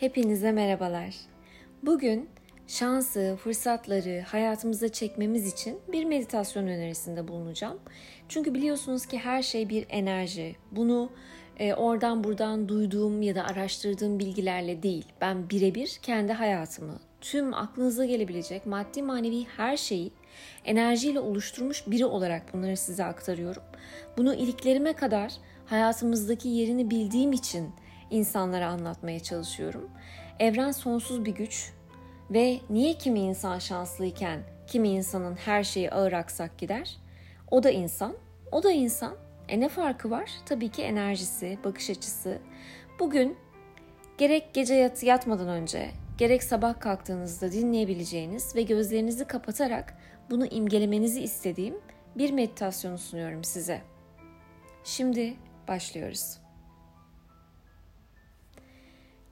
Hepinize merhabalar. Bugün şansı, fırsatları hayatımıza çekmemiz için bir meditasyon önerisinde bulunacağım. Çünkü biliyorsunuz ki her şey bir enerji. Bunu e, oradan buradan duyduğum ya da araştırdığım bilgilerle değil. Ben birebir kendi hayatımı, tüm aklınıza gelebilecek maddi manevi her şeyi enerjiyle oluşturmuş biri olarak bunları size aktarıyorum. Bunu iliklerime kadar hayatımızdaki yerini bildiğim için insanlara anlatmaya çalışıyorum. Evren sonsuz bir güç ve niye kimi insan şanslıyken kimi insanın her şeyi ağır aksak gider? O da insan, o da insan. E ne farkı var? Tabii ki enerjisi, bakış açısı. Bugün gerek gece yat yatmadan önce, gerek sabah kalktığınızda dinleyebileceğiniz ve gözlerinizi kapatarak bunu imgelemenizi istediğim bir meditasyonu sunuyorum size. Şimdi başlıyoruz.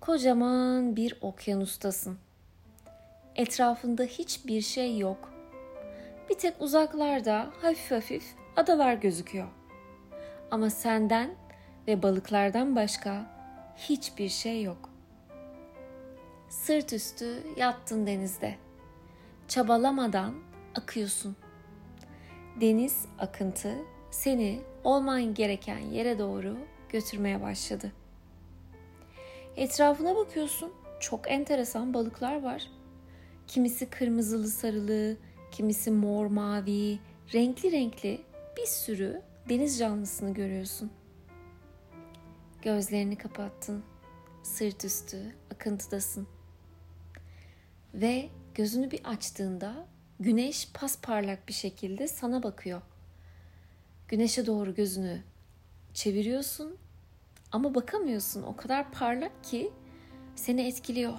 Kocaman bir okyanustasın. Etrafında hiçbir şey yok. Bir tek uzaklarda hafif hafif adalar gözüküyor. Ama senden ve balıklardan başka hiçbir şey yok. Sırt üstü yattın denizde. Çabalamadan akıyorsun. Deniz akıntı seni olman gereken yere doğru götürmeye başladı. Etrafına bakıyorsun. Çok enteresan balıklar var. Kimisi kırmızılı sarılı, kimisi mor mavi, renkli renkli bir sürü deniz canlısını görüyorsun. Gözlerini kapattın. Sırt üstü akıntıdasın. Ve gözünü bir açtığında güneş pasparlak bir şekilde sana bakıyor. Güneşe doğru gözünü çeviriyorsun ama bakamıyorsun. O kadar parlak ki seni etkiliyor.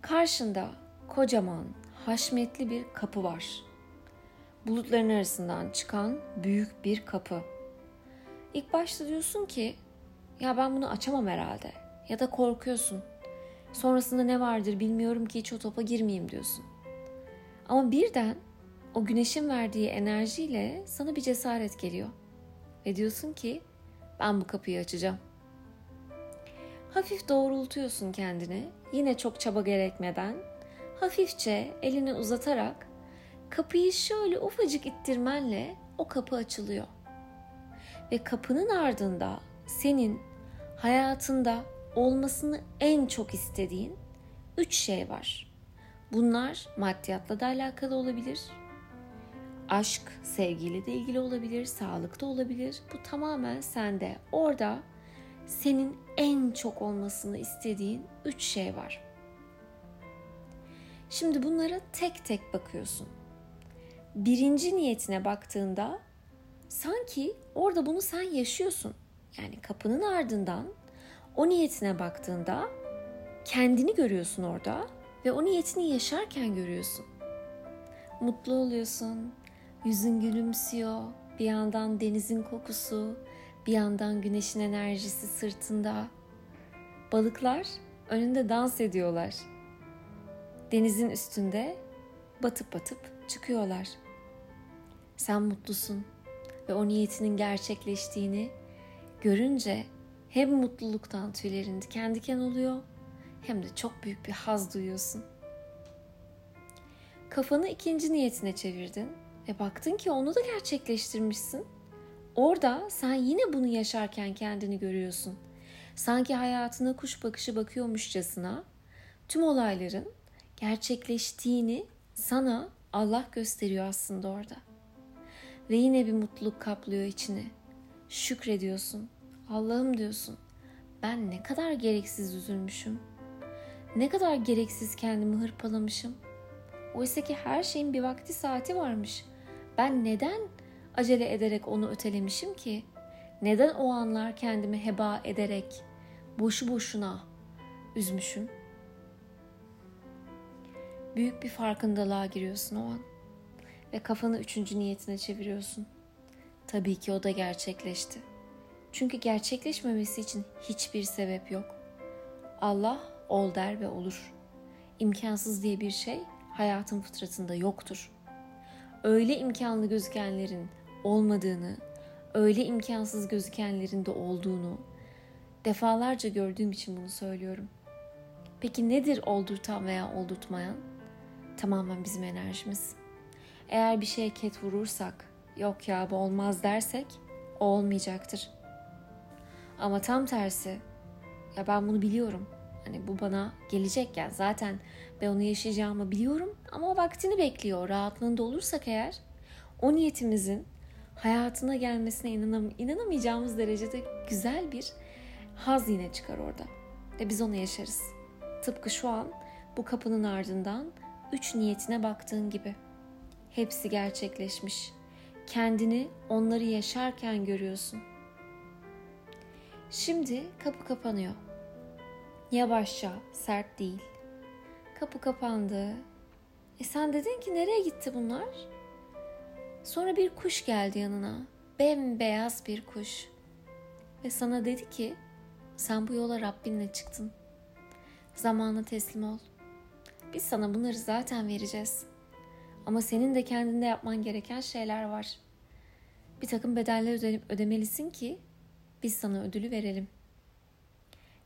Karşında kocaman, haşmetli bir kapı var. Bulutların arasından çıkan büyük bir kapı. İlk başta diyorsun ki ya ben bunu açamam herhalde ya da korkuyorsun. Sonrasında ne vardır bilmiyorum ki hiç o topa girmeyeyim diyorsun. Ama birden o güneşin verdiği enerjiyle sana bir cesaret geliyor. Ve diyorsun ki ben bu kapıyı açacağım. Hafif doğrultuyorsun kendini. Yine çok çaba gerekmeden hafifçe elini uzatarak kapıyı şöyle ufacık ittirmenle o kapı açılıyor. Ve kapının ardında senin hayatında olmasını en çok istediğin üç şey var. Bunlar maddiyatla da alakalı olabilir, aşk, sevgiyle de ilgili olabilir, sağlık da olabilir. Bu tamamen sende. Orada senin en çok olmasını istediğin üç şey var. Şimdi bunlara tek tek bakıyorsun. Birinci niyetine baktığında sanki orada bunu sen yaşıyorsun. Yani kapının ardından o niyetine baktığında kendini görüyorsun orada ve o niyetini yaşarken görüyorsun. Mutlu oluyorsun, Yüzün gülümsüyor. Bir yandan denizin kokusu, bir yandan güneşin enerjisi sırtında. Balıklar önünde dans ediyorlar. Denizin üstünde batıp batıp çıkıyorlar. Sen mutlusun ve o niyetinin gerçekleştiğini görünce hem mutluluktan tüylerin diken diken oluyor hem de çok büyük bir haz duyuyorsun. Kafanı ikinci niyetine çevirdin ve baktın ki onu da gerçekleştirmişsin. Orada sen yine bunu yaşarken kendini görüyorsun. Sanki hayatına kuş bakışı bakıyormuşçasına tüm olayların gerçekleştiğini sana Allah gösteriyor aslında orada. Ve yine bir mutluluk kaplıyor içini. Şükrediyorsun. Allah'ım diyorsun. Ben ne kadar gereksiz üzülmüşüm. Ne kadar gereksiz kendimi hırpalamışım. Oysa ki her şeyin bir vakti saati varmış. Ben neden acele ederek onu ötelemişim ki? Neden o anlar kendimi heba ederek boşu boşuna üzmüşüm? Büyük bir farkındalığa giriyorsun o an ve kafanı üçüncü niyetine çeviriyorsun. Tabii ki o da gerçekleşti. Çünkü gerçekleşmemesi için hiçbir sebep yok. Allah ol der ve olur. İmkansız diye bir şey hayatın fıtratında yoktur öyle imkanlı gözükenlerin olmadığını, öyle imkansız gözükenlerin de olduğunu, Defalarca gördüğüm için bunu söylüyorum. Peki nedir oldurtan veya oldurtmayan? Tamamen bizim enerjimiz. Eğer bir şeye ket vurursak, yok ya bu olmaz dersek o olmayacaktır. Ama tam tersi, ya ben bunu biliyorum. Hani bu bana gelecek yani zaten ben onu yaşayacağımı biliyorum ama vaktini bekliyor. Rahatlığında olursak eğer o niyetimizin hayatına gelmesine inanam inanamayacağımız derecede güzel bir haz yine çıkar orada. Ve biz onu yaşarız. Tıpkı şu an bu kapının ardından üç niyetine baktığın gibi. Hepsi gerçekleşmiş. Kendini onları yaşarken görüyorsun. Şimdi kapı kapanıyor. Yavaşça, sert değil. Kapı kapandı. E sen dedin ki nereye gitti bunlar? Sonra bir kuş geldi yanına. Bembeyaz bir kuş. Ve sana dedi ki sen bu yola Rabbinle çıktın. Zamanla teslim ol. Biz sana bunları zaten vereceğiz. Ama senin de kendinde yapman gereken şeyler var. Bir takım bedeller ödemelisin ki biz sana ödülü verelim.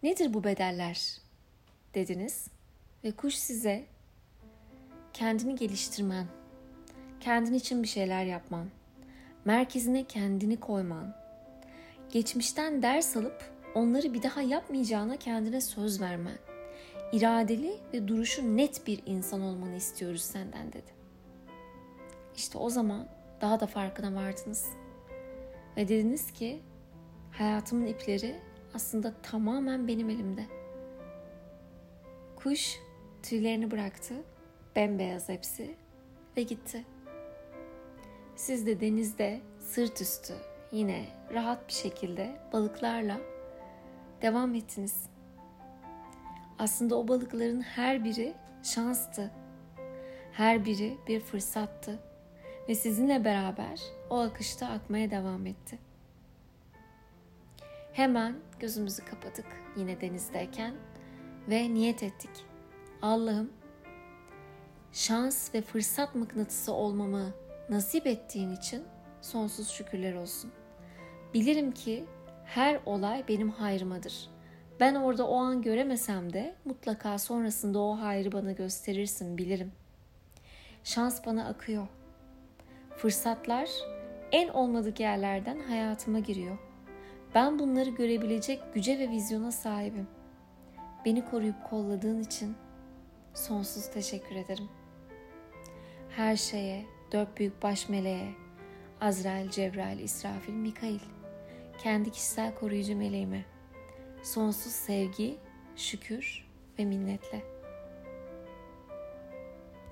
Nedir bu bedeller? dediniz ve kuş size kendini geliştirmen, kendin için bir şeyler yapman, merkezine kendini koyman, geçmişten ders alıp onları bir daha yapmayacağına kendine söz vermen, iradeli ve duruşu net bir insan olmanı istiyoruz senden dedi. İşte o zaman daha da farkına vardınız. Ve dediniz ki hayatımın ipleri aslında tamamen benim elimde. Kuş tüylerini bıraktı, bembeyaz hepsi ve gitti. Siz de denizde sırt üstü yine rahat bir şekilde balıklarla devam ettiniz. Aslında o balıkların her biri şanstı. Her biri bir fırsattı ve sizinle beraber o akışta akmaya devam etti. Hemen gözümüzü kapadık yine denizdeyken ve niyet ettik. Allah'ım şans ve fırsat mıknatısı olmamı nasip ettiğin için sonsuz şükürler olsun. Bilirim ki her olay benim hayrımadır. Ben orada o an göremesem de mutlaka sonrasında o hayrı bana gösterirsin bilirim. Şans bana akıyor. Fırsatlar en olmadık yerlerden hayatıma giriyor. Ben bunları görebilecek güce ve vizyona sahibim. Beni koruyup kolladığın için sonsuz teşekkür ederim. Her şeye, dört büyük baş meleğe, Azrail, Cebrail, İsrafil, Mikail, kendi kişisel koruyucu meleğime, sonsuz sevgi, şükür ve minnetle.''